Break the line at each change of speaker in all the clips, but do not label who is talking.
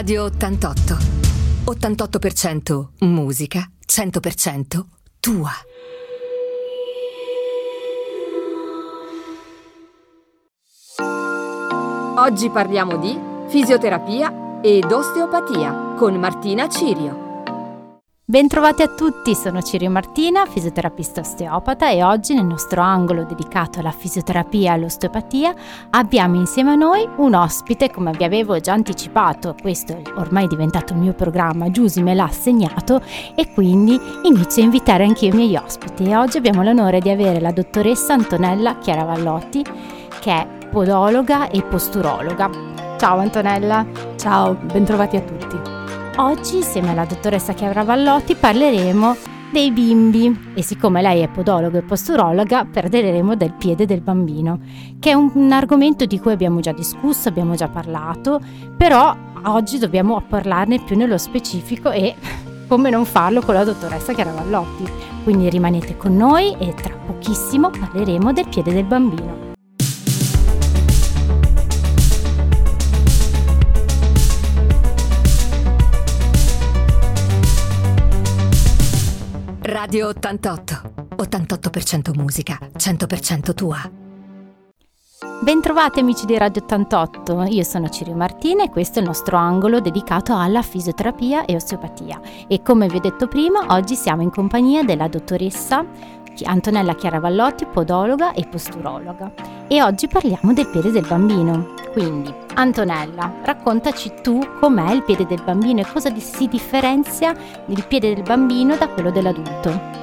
Radio 88. 88% musica, 100% tua.
Oggi parliamo di fisioterapia ed osteopatia con Martina Cirio.
Bentrovati a tutti, sono Cirio Martina, fisioterapista osteopata e oggi nel nostro angolo dedicato alla fisioterapia e all'osteopatia abbiamo insieme a noi un ospite, come vi avevo già anticipato, questo è ormai diventato il mio programma, Giusy me l'ha assegnato e quindi inizio a invitare anche i miei ospiti e oggi abbiamo l'onore di avere la dottoressa Antonella Chiaravallotti che è podologa e posturologa. Ciao Antonella.
Ciao, bentrovati a tutti.
Oggi, insieme alla dottoressa Chiara Vallotti, parleremo dei bimbi e siccome lei è podologa e posturologa parleremo del piede del bambino, che è un, un argomento di cui abbiamo già discusso, abbiamo già parlato, però oggi dobbiamo parlarne più nello specifico e come non farlo con la dottoressa Chiara Vallotti. Quindi rimanete con noi e tra pochissimo parleremo del piede del bambino.
Radio 88. 88% musica, 100% tua.
Bentrovati amici di Radio 88, io sono Cirio Martina e questo è il nostro angolo dedicato alla fisioterapia e osteopatia e come vi ho detto prima oggi siamo in compagnia della dottoressa Antonella Chiaravallotti, podologa e posturologa e oggi parliamo del piede del bambino. Quindi Antonella, raccontaci tu com'è il piede del bambino e cosa si differenzia il piede del bambino da quello dell'adulto.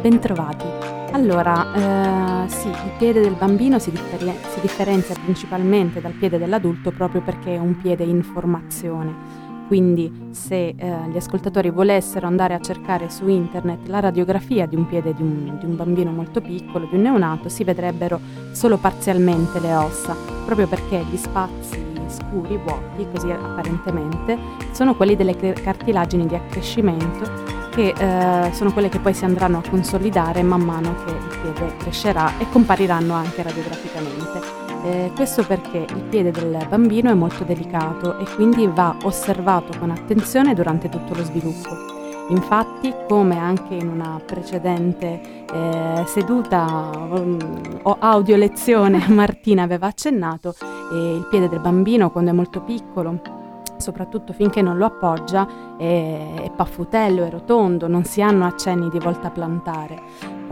Bentrovati. Allora, eh, sì, il piede del bambino si, differ- si differenzia principalmente dal piede dell'adulto proprio perché è un piede in formazione quindi se eh, gli ascoltatori volessero andare a cercare su internet la radiografia di un piede di un, di un, bambino molto piccolo, di un neonato, si vedrebbero solo parzialmente le ossa, proprio perché gli spazi scuri, vuoti, così apparentemente, sono quelli delle cartilagini di accrescimento che eh, sono quelle che poi si andranno a consolidare man mano che il piede crescerà e compariranno anche radiograficamente. Eh, questo perché il piede del bambino è molto delicato e quindi va osservato con attenzione durante tutto lo sviluppo. Infatti, come anche in una precedente eh, seduta um, o audio lezione Martina aveva accennato, eh, il piede del bambino quando è molto piccolo soprattutto finché non lo appoggia, è, è paffutello, è rotondo, non si hanno accenni di volta plantare.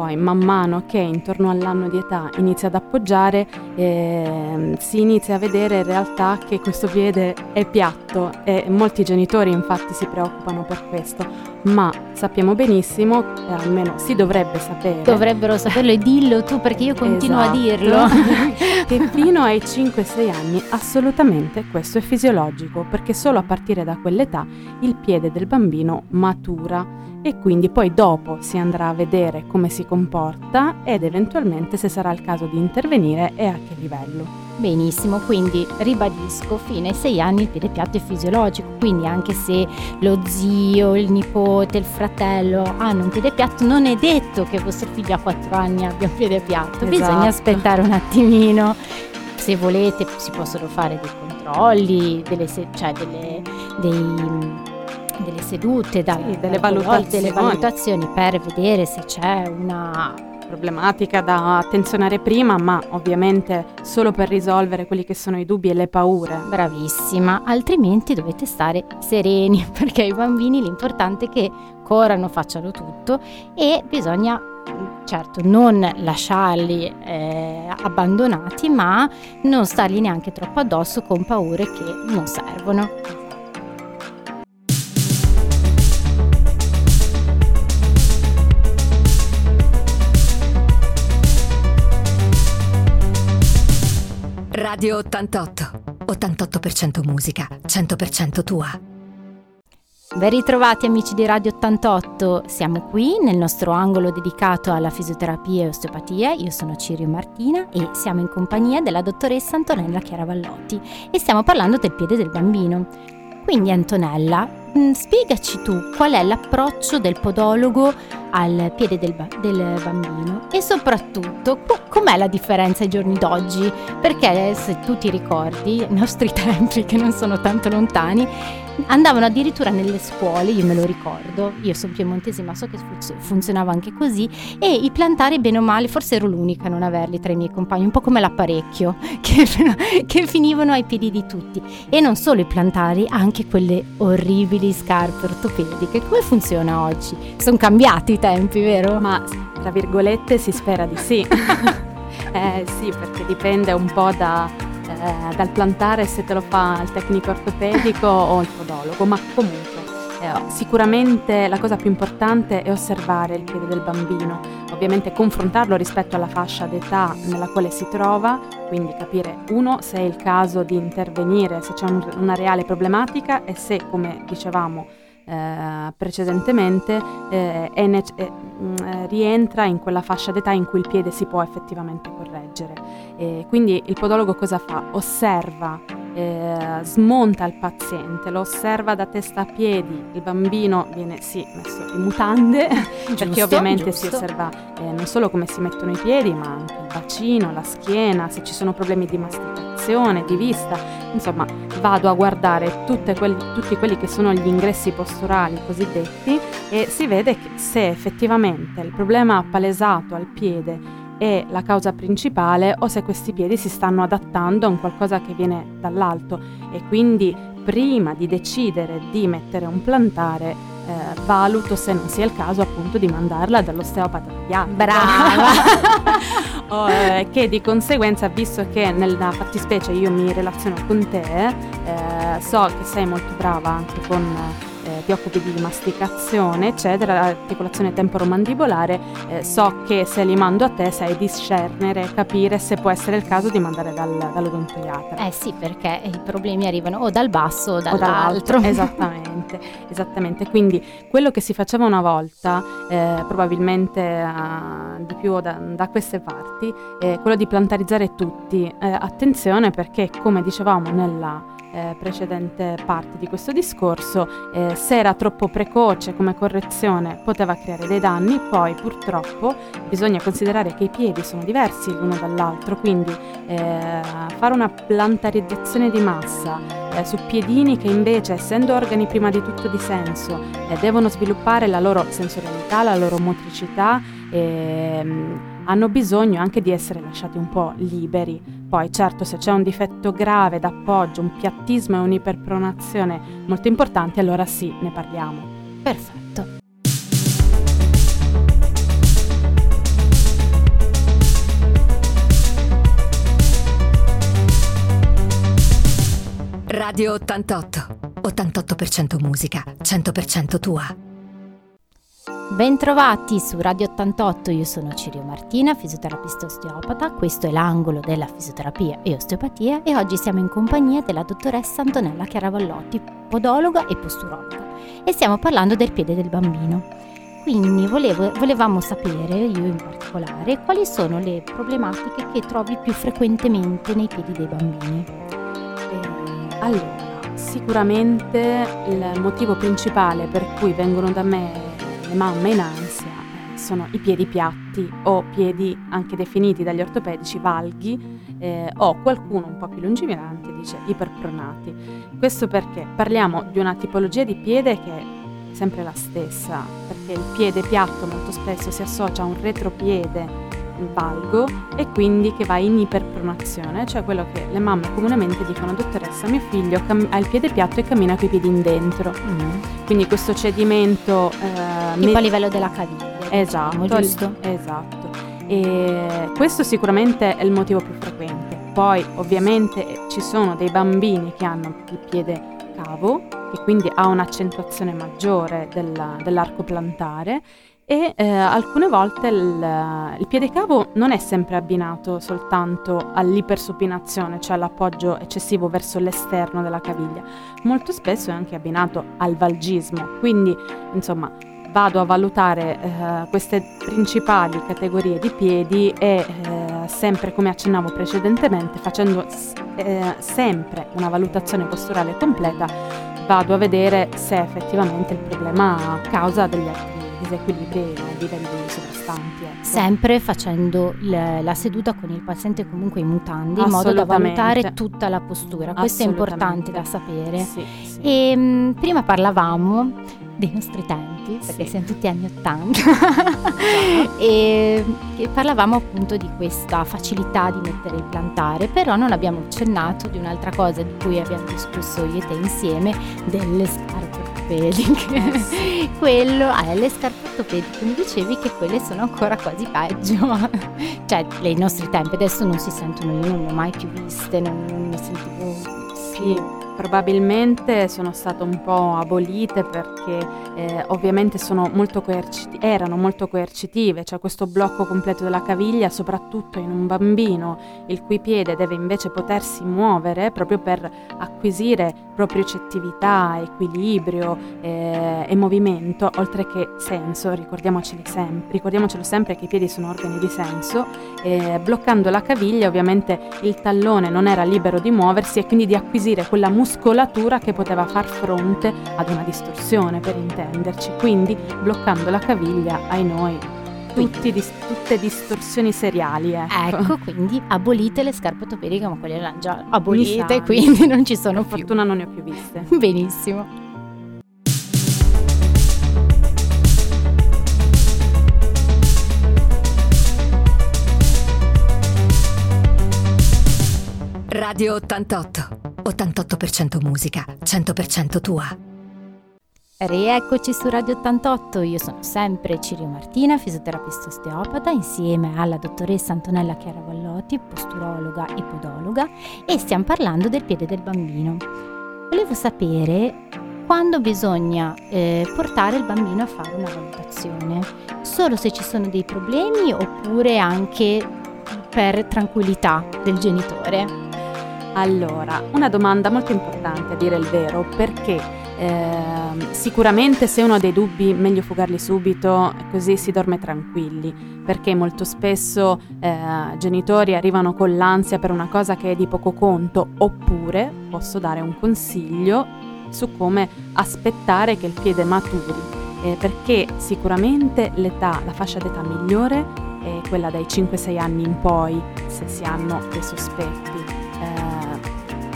Poi man mano che intorno all'anno di età inizia ad appoggiare, eh, si inizia a vedere in realtà che questo piede è piatto e molti genitori infatti si preoccupano per questo, ma sappiamo benissimo, eh, almeno si dovrebbe sapere.
Dovrebbero saperlo e dillo tu perché io continuo
esatto,
a dirlo.
che fino ai 5-6 anni assolutamente questo è fisiologico perché solo a partire da quell'età il piede del bambino matura e quindi poi dopo si andrà a vedere come si comporta ed eventualmente se sarà il caso di intervenire e a che livello.
Benissimo, quindi ribadisco, fino ai 6 anni il piede piatto è fisiologico, quindi anche se lo zio, il nipote, il fratello hanno un piede piatto, non è detto che vostro figlio a 4 anni abbia un piede piatto, esatto. bisogna aspettare un attimino. Se volete si possono fare dei controlli, delle, cioè delle, dei delle sedute, da,
sì, delle, valutazioni.
delle valutazioni per vedere se c'è una
problematica da attenzionare prima, ma ovviamente solo per risolvere quelli che sono i dubbi e le paure.
Bravissima, altrimenti dovete stare sereni perché ai bambini l'importante è che corrano, facciano tutto e bisogna certo non lasciarli eh, abbandonati, ma non stargli neanche troppo addosso con paure che non servono.
Radio 88. 88% musica, 100% tua.
Ben ritrovati amici di Radio 88, siamo qui nel nostro angolo dedicato alla fisioterapia e osteopatia, io sono Cirio Martina e siamo in compagnia della dottoressa Antonella Chiaravallotti e stiamo parlando del piede del bambino. Quindi Antonella, mm, spiegaci tu qual è l'approccio del podologo al piede del, ba- del bambino e soprattutto com'è la differenza ai giorni d'oggi? Perché se tu ti ricordi, i nostri tempi che non sono tanto lontani, andavano addirittura nelle scuole, io me lo ricordo, io sono piemontese ma so che funzionava anche così, e i plantari bene o male, forse ero l'unica a non averli tra i miei compagni, un po' come l'apparecchio, che, che finivano ai piedi di tutti. E non solo i plantari, anche quelle orribili scarpe ortopediche. Come funziona oggi? Sono cambiati tempi, vero?
Ma tra virgolette si spera di sì. eh sì, perché dipende un po' da eh, dal plantare se te lo fa il tecnico ortopedico o il podologo, ma comunque eh, sicuramente la cosa più importante è osservare il piede del bambino, ovviamente confrontarlo rispetto alla fascia d'età nella quale si trova, quindi capire uno se è il caso di intervenire, se c'è un, una reale problematica e se, come dicevamo, eh, precedentemente eh, nece- eh, mm, eh, rientra in quella fascia d'età in cui il piede si può effettivamente correggere. quindi il podologo cosa fa? Osserva eh, smonta il paziente, lo osserva da testa a piedi, il bambino viene sì messo in mutande giusto, perché ovviamente giusto. si osserva eh, non solo come si mettono i piedi ma anche il bacino, la schiena, se ci sono problemi di masticazione, di vista, insomma vado a guardare quelli, tutti quelli che sono gli ingressi posturali cosiddetti e si vede se effettivamente il problema palesato al piede è la causa principale o se questi piedi si stanno adattando a un qualcosa che viene dall'alto e quindi prima di decidere di mettere un plantare eh, valuto se non sia il caso appunto di mandarla dall'osteopata pediatra.
Brava!
oh, eh, che di conseguenza, visto che nella fattispecie io mi relaziono con te, eh, so che sei molto brava anche con eh, ti occupi di masticazione, eccetera, articolazione temporomandibolare, eh, so che se li mando a te sai discernere, capire se può essere il caso di mandare dal, dall'odontoiatra.
Eh sì, perché i problemi arrivano o dal basso o dall'altro. O
esattamente, esattamente. Quindi quello che si faceva una volta, eh, probabilmente uh, di più da, da, queste parti, è quello di plantarizzare tutti. Eh, attenzione perché, come dicevamo nella eh, precedente parte di questo discorso, eh, se era troppo precoce come correzione poteva creare dei danni, poi purtroppo bisogna considerare che i piedi sono diversi l'uno dall'altro, quindi eh, fare una plantarizzazione di massa eh, su piedini che invece, essendo organi prima di tutto di senso, eh, devono sviluppare la loro sensorialità, la loro motricità, ehm, hanno bisogno anche di essere lasciati un po' liberi. Poi certo se c'è un difetto grave d'appoggio, un piattismo e un'iperpronazione molto importanti, allora sì, ne parliamo.
Perfetto.
Radio 88. 88% musica, 100% tua.
Bentrovati su Radio 88, io sono Cirio Martina, fisioterapista osteopata, questo è l'angolo della fisioterapia e osteopatia e oggi siamo in compagnia della dottoressa Antonella Chiaravallotti, podologa e posturologa e stiamo parlando del piede del bambino. Quindi volevo, volevamo sapere, io in particolare, quali sono le problematiche che trovi più frequentemente nei piedi dei bambini.
Eh, allora, sicuramente il motivo principale per cui vengono da me le mamme in ansia sono i piedi piatti o piedi anche definiti dagli ortopedici valghi eh, o qualcuno un po' più lungimirante dice iperpronati. Questo perché parliamo di una tipologia di piede che è sempre la stessa, perché il piede piatto molto spesso si associa a un retropiede valgo e quindi che va in iperpronazione, cioè quello che le mamme comunemente dicono dottoressa mio figlio cam- ha il piede piatto e cammina coi piedi in dentro. Mm. Quindi questo cedimento...
Eh, tipo me- a livello della caviglia.
Esatto, diciamo, giusto? Esatto. E questo sicuramente è il motivo più frequente. Poi ovviamente ci sono dei bambini che hanno il piede cavo, che quindi ha un'accentuazione maggiore della, dell'arco plantare e eh, alcune volte il, il piede cavo non è sempre abbinato soltanto all'ipersupinazione, cioè all'appoggio eccessivo verso l'esterno della caviglia, molto spesso è anche abbinato al valgismo, quindi insomma vado a valutare eh, queste principali categorie di piedi e eh, sempre come accennavo precedentemente facendo eh, sempre una valutazione posturale completa vado a vedere se effettivamente il problema causa degli altri disequilibri a livelli sovrastanti. Ecco.
Sempre facendo l- la seduta con il paziente comunque in mutandi, in modo da valutare tutta la postura. Questo è importante da sapere.
Sì, sì.
E, mh, mm, prima parlavamo dei nostri tempi, perché sì. siamo tutti anni Ottanta, e, e parlavamo appunto di questa facilità di mettere il plantare, però non abbiamo accennato di un'altra cosa di cui abbiamo discusso io e te insieme, delle scarpe ortopediche. Yes. Quello, ah, le scarpe ortopediche mi dicevi che quelle sono ancora quasi peggio, cioè nei nostri tempi adesso non si sentono, io non le ho mai più viste, non, non ne sentivo...
Sì probabilmente sono state un po' abolite perché eh, ovviamente molto erano molto coercitive, cioè questo blocco completo della caviglia, soprattutto in un bambino il cui piede deve invece potersi muovere proprio per acquisire propriocettività, equilibrio eh, e movimento, oltre che senso, sem- ricordiamocelo sempre che i piedi sono organi di senso, eh, bloccando la caviglia ovviamente il tallone non era libero di muoversi e quindi di acquisire quella muscolatura che poteva far fronte ad una distorsione, per intenderci, quindi bloccando la caviglia ai noi. Tutti, dis- tutte distorsioni seriali. Ecco.
ecco, quindi abolite le scarpe ortopediche, ma quelle erano già abolite, quindi non ci sono
per più. fortuna non ne ho più viste.
Benissimo.
Radio 88. 88% musica, 100% tua.
Rieccoci su Radio 88, io sono sempre Cirio Martina, fisioterapista osteopata, insieme alla dottoressa Antonella Chiara Vallotti, posturologa ipodologa, e stiamo parlando del piede del bambino. Volevo sapere quando bisogna eh, portare il bambino a fare una valutazione, solo se ci sono dei problemi oppure anche per tranquillità del genitore.
Allora, una domanda molto importante a dire il vero, perché eh, sicuramente se uno ha dei dubbi meglio fugarli subito, così si dorme tranquilli, perché molto spesso eh, genitori arrivano con l'ansia per una cosa che è di poco conto, oppure posso dare un consiglio su come aspettare che il piede maturi, eh, perché sicuramente l'età, la fascia d'età migliore è quella dai 5-6 anni in poi, se si hanno dei sospetti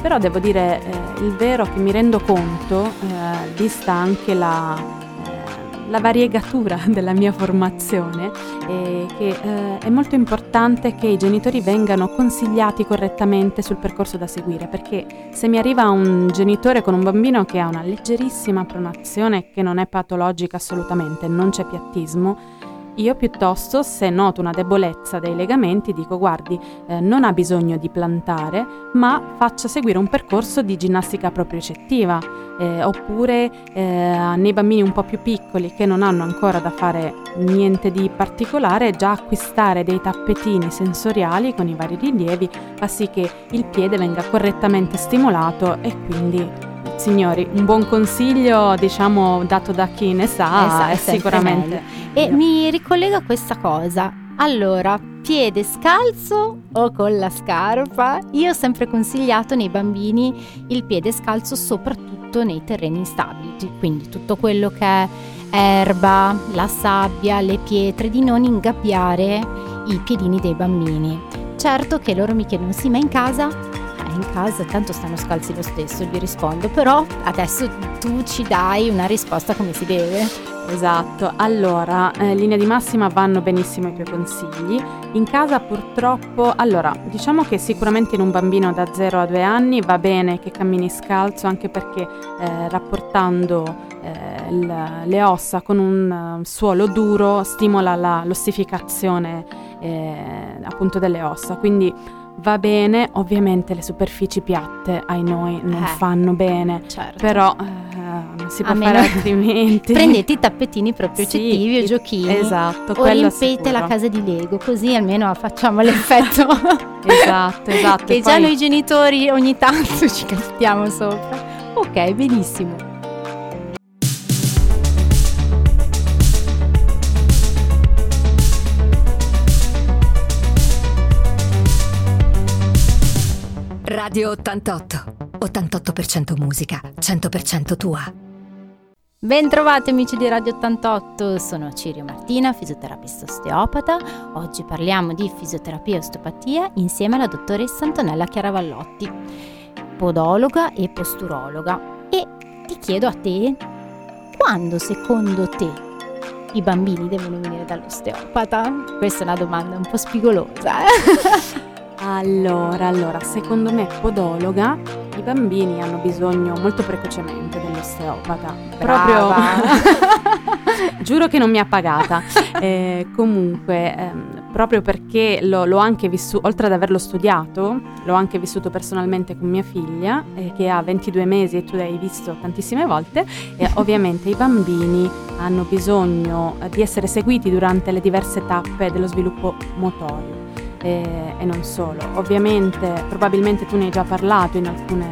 però devo dire eh, il vero che mi rendo conto, eh, vista anche la, eh, la, variegatura della mia formazione, è che eh, è molto importante che i genitori vengano consigliati correttamente sul percorso da seguire, perché se mi arriva un genitore con un bambino che ha una leggerissima pronazione, che non è patologica assolutamente, non c'è piattismo, io piuttosto, se noto una debolezza dei legamenti, dico guardi, eh, non ha bisogno di plantare, ma faccia seguire un percorso di ginnastica propriocettiva. Eh, oppure eh, nei bambini un po' più piccoli che non hanno ancora da fare niente di particolare, già acquistare dei tappetini sensoriali con i vari rilievi fa sì che il piede venga correttamente stimolato e quindi signori, un buon consiglio, diciamo, dato da chi ne sa, esatto, è sicuramente.
E mi ricollego a questa cosa. Allora, piede scalzo o con la scarpa? Io ho sempre consigliato nei bambini il piede scalzo soprattutto nei terreni instabili, quindi tutto quello che è erba, la sabbia, le pietre, di non ingabbiare i piedini dei bambini. Certo che loro mi chiedono, sì, ma in casa in casa, tanto stanno scalzi lo stesso, gli rispondo, però adesso tu ci dai una risposta come si deve.
Esatto, allora, eh, in linea di massima vanno benissimo i tuoi consigli. In casa purtroppo, allora, diciamo che sicuramente in un bambino da 0 a 2 anni va bene che cammini scalzo anche perché eh, rapportando eh, l- le ossa con un uh, suolo duro stimola la, l'ossificazione eh, appunto delle ossa, quindi Va bene, ovviamente le superfici piatte ai noi non eh, fanno bene, certo. però eh, non si può A fare altrimenti.
Prendete i tappetini proprio sì, accettivi o giochini.
Esatto.
O riempite la casa di Lego, così almeno facciamo l'effetto.
esatto, esatto.
che già noi genitori ogni tanto ci caschiamo sopra. Ok, benissimo.
Radio 88. 88% musica, 100% tua.
Bentrovati amici di Radio 88, sono Cirio Martina, fisioterapista osteopata. Oggi parliamo di fisioterapia e osteopatia insieme alla dottoressa Antonella Chiaravallotti, podologa e posturologa. E ti chiedo a te, quando secondo te i bambini devono venire dall'osteopata? Questa è una domanda un po' spigolosa. Eh?
Allora, allora, secondo me podologa i bambini hanno bisogno molto precocemente dell'osteopata.
Brava.
Proprio giuro che non mi ha pagata. Eh, comunque, ehm, proprio perché l'ho, l'ho, anche vissuto, oltre ad averlo studiato, l'ho anche vissuto personalmente con mia figlia, eh, che ha 22 mesi e tu l'hai visto tantissime volte, e ovviamente i bambini hanno bisogno di essere seguiti durante le diverse tappe dello sviluppo motorio e, e, non solo. Ovviamente, probabilmente tu ne hai già parlato in, alcune,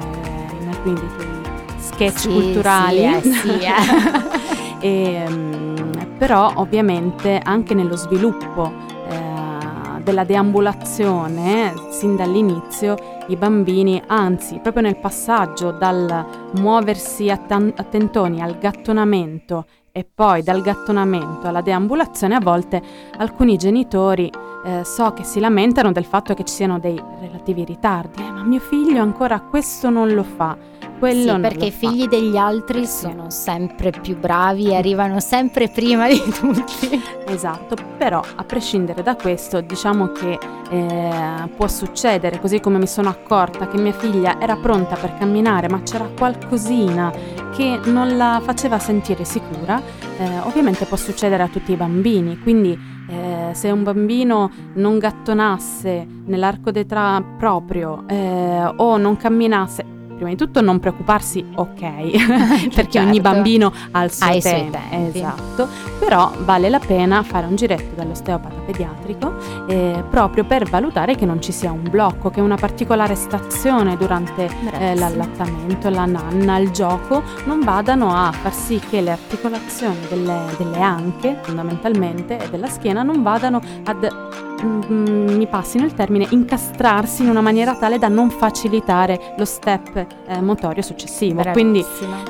in alcuni dei tuoi sketch
sì,
culturali.
Sì, eh, sì,
eh. e, um, però ovviamente anche nello sviluppo eh, della deambulazione, sin dall'inizio, i bambini, anzi proprio nel passaggio dal muoversi a, tan- a tentoni al gattonamento e poi dal gattonamento alla deambulazione, a volte alcuni genitori eh, so che si lamentano del fatto che ci siano dei relativi ritardi, eh, ma mio figlio ancora questo non lo fa. Quello
sì, perché i figli degli altri sono sempre più bravi e arrivano sempre prima di tutti.
Esatto, però a prescindere da questo diciamo che eh, può succedere, così come mi sono accorta che mia figlia era pronta per camminare ma c'era qualcosina che non la faceva sentire sicura, eh, ovviamente può succedere a tutti i bambini, quindi eh, se un bambino non gattonasse nell'arco d'età proprio eh, o non camminasse, prima di tutto non preoccuparsi, ok, perché certo. ogni bambino ha il suo
ha
tempo, esatto, però vale la pena fare un giretto dall'osteopata pediatrico eh, proprio per valutare che non ci sia un blocco, che una particolare stazione durante eh, l'allattamento, la nanna, il gioco non vadano a far sì che le articolazioni delle, delle anche fondamentalmente e della schiena non vadano ad Mm, mi passino il termine, incastrarsi in una maniera tale da non facilitare lo step eh, motorio successivo. Quindi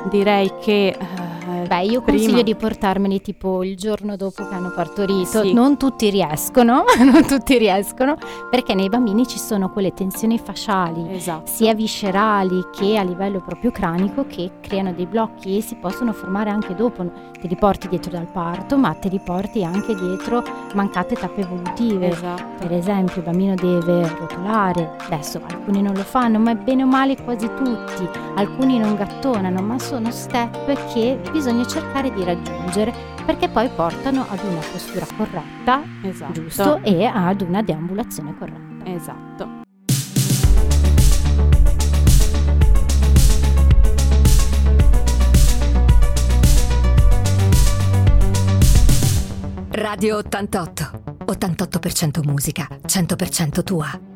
direi che... Eh,
Beh, io
prima...
consiglio di portarmeli tipo il giorno dopo che hanno partorito. Sì. Non tutti riescono, non tutti riescono, perché nei bambini ci sono quelle tensioni fasciali,
esatto.
sia viscerali che a livello proprio cranico, che creano dei blocchi e si possono formare anche dopo. Te li porti dietro dal parto, ma te li porti anche dietro mancate tappe evolutive.
Esatto.
Per esempio, il bambino deve rotolare. Adesso alcuni non lo fanno, ma bene o male quasi tutti. Alcuni non gattonano, ma sono step che bisogna bisogna cercare di raggiungere perché poi portano ad una postura corretta,
esatto.
giusto, e ad una deambulazione corretta.
Esatto.
Radio 88. 88% musica, 100% tua.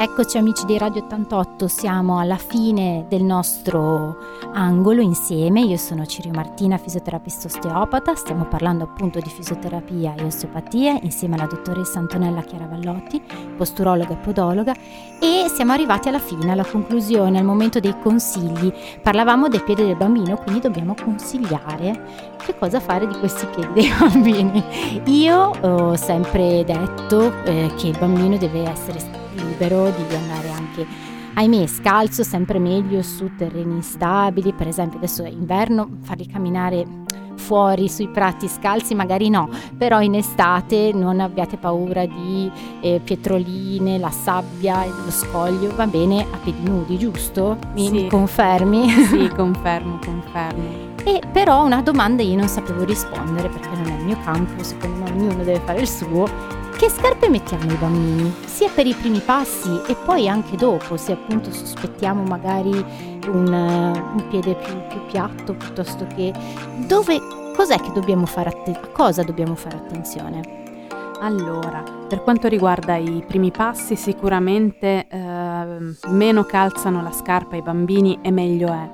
Eccoci amici di Radio 88, siamo alla fine del nostro angolo insieme. Io sono Cirio Martina, fisioterapista osteopata, stiamo parlando appunto di fisioterapia e osteopatia insieme alla dottoressa Antonella Chiaravallotti, posturologa e podologa e siamo arrivati alla fine, alla conclusione, al momento dei consigli. Parlavamo dei piedi del bambino, quindi dobbiamo consigliare che cosa fare di questi piedi dei bambini. Io ho sempre detto eh, che il bambino deve essere libero di andare anche ahimè scalzo sempre meglio su terreni stabili per esempio adesso è inverno farli camminare fuori sui prati scalzi magari no però in estate non abbiate paura di eh, pietroline la sabbia lo scoglio va bene a piedi nudi giusto? mi,
sì.
mi confermi?
sì confermo confermo
e però una domanda io non sapevo rispondere perché non è il mio campo secondo me ognuno deve fare il suo che scarpe mettiamo ai bambini? Sia per i primi passi e poi anche dopo, se appunto sospettiamo magari un, un piede più, più, piatto piuttosto che... Dove, cos'è che dobbiamo fare attenzione? A cosa dobbiamo fare attenzione?
Allora, per quanto riguarda i primi passi, sicuramente eh, meno calzano la scarpa ai bambini e meglio è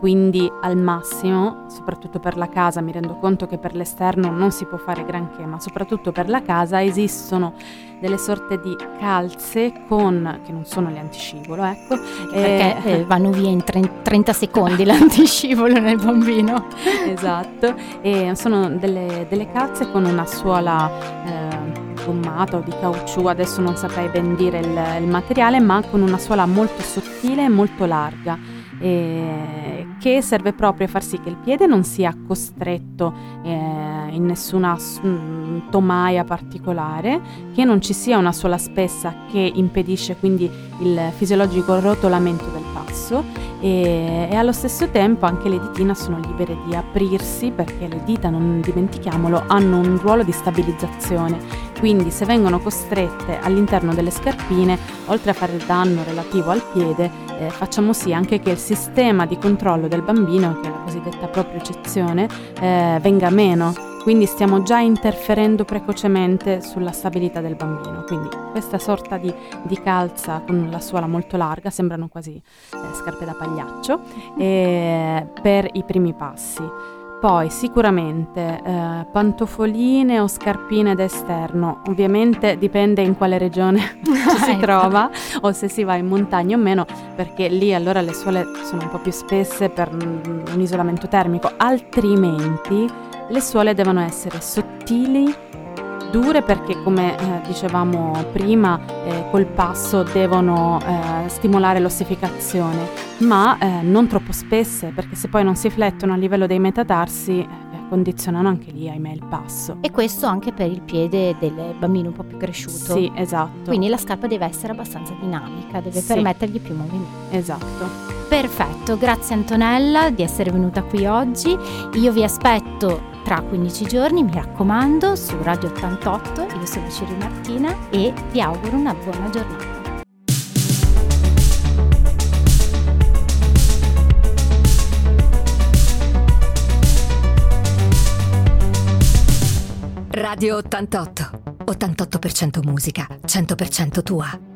quindi al massimo, soprattutto per la casa, mi rendo conto che per l'esterno non si può fare granché, ma soprattutto per la casa esistono delle sorte di calze con, che non sono le antiscivolo, ecco.
Perché eh, eh vanno via in 30 secondi l'antiscivolo nel bambino.
esatto, e sono delle, delle calze con una suola... Eh, gommata o di caucciù, adesso non saprei ben dire il, il materiale, ma con una suola molto sottile e molto larga eh, che serve proprio a far sì che il piede non sia costretto eh, in nessuna mm, tomaia particolare, che non ci sia una sola spessa che impedisce quindi il fisiologico rotolamento del passo e, e, allo stesso tempo anche le ditine sono libere di aprirsi perché le dita, non dimentichiamolo, hanno un ruolo di stabilizzazione. Quindi se vengono costrette all'interno delle scarpine, oltre a fare il danno relativo al piede, eh, facciamo sì anche che il sistema di controllo del bambino, che è la cosiddetta propriocezione, eh, venga meno. Quindi stiamo già interferendo precocemente sulla stabilità del bambino. Quindi questa sorta di, di calza con la suola molto larga, sembrano quasi eh, scarpe da pagliaccio, eh, per i primi passi. Poi sicuramente eh, pantofoline o scarpine d'esterno, ovviamente dipende in quale regione ci si ecco. trova o se si va in montagna o meno, perché lì allora le suole sono un po' più spesse per un isolamento termico, altrimenti le suole devono essere sottili dure perché come eh, dicevamo prima eh, col passo devono eh, stimolare l'ossificazione, ma eh, non troppo spesse perché se poi non si flettono a livello dei metatarsi eh, condizionano anche lì, ahimè, il passo.
E questo anche per il piede del bambino un po' più cresciuto.
Sì, esatto.
Quindi la scarpa deve essere abbastanza dinamica, deve sì. permettergli più movimenti.
Esatto.
Perfetto, grazie Antonella di essere venuta qui oggi. Io vi aspetto tra 15 giorni, mi raccomando, su Radio 88. Io sono Ciri Martina e vi auguro una buona giornata.
Radio 88. 88% musica, 100% tua.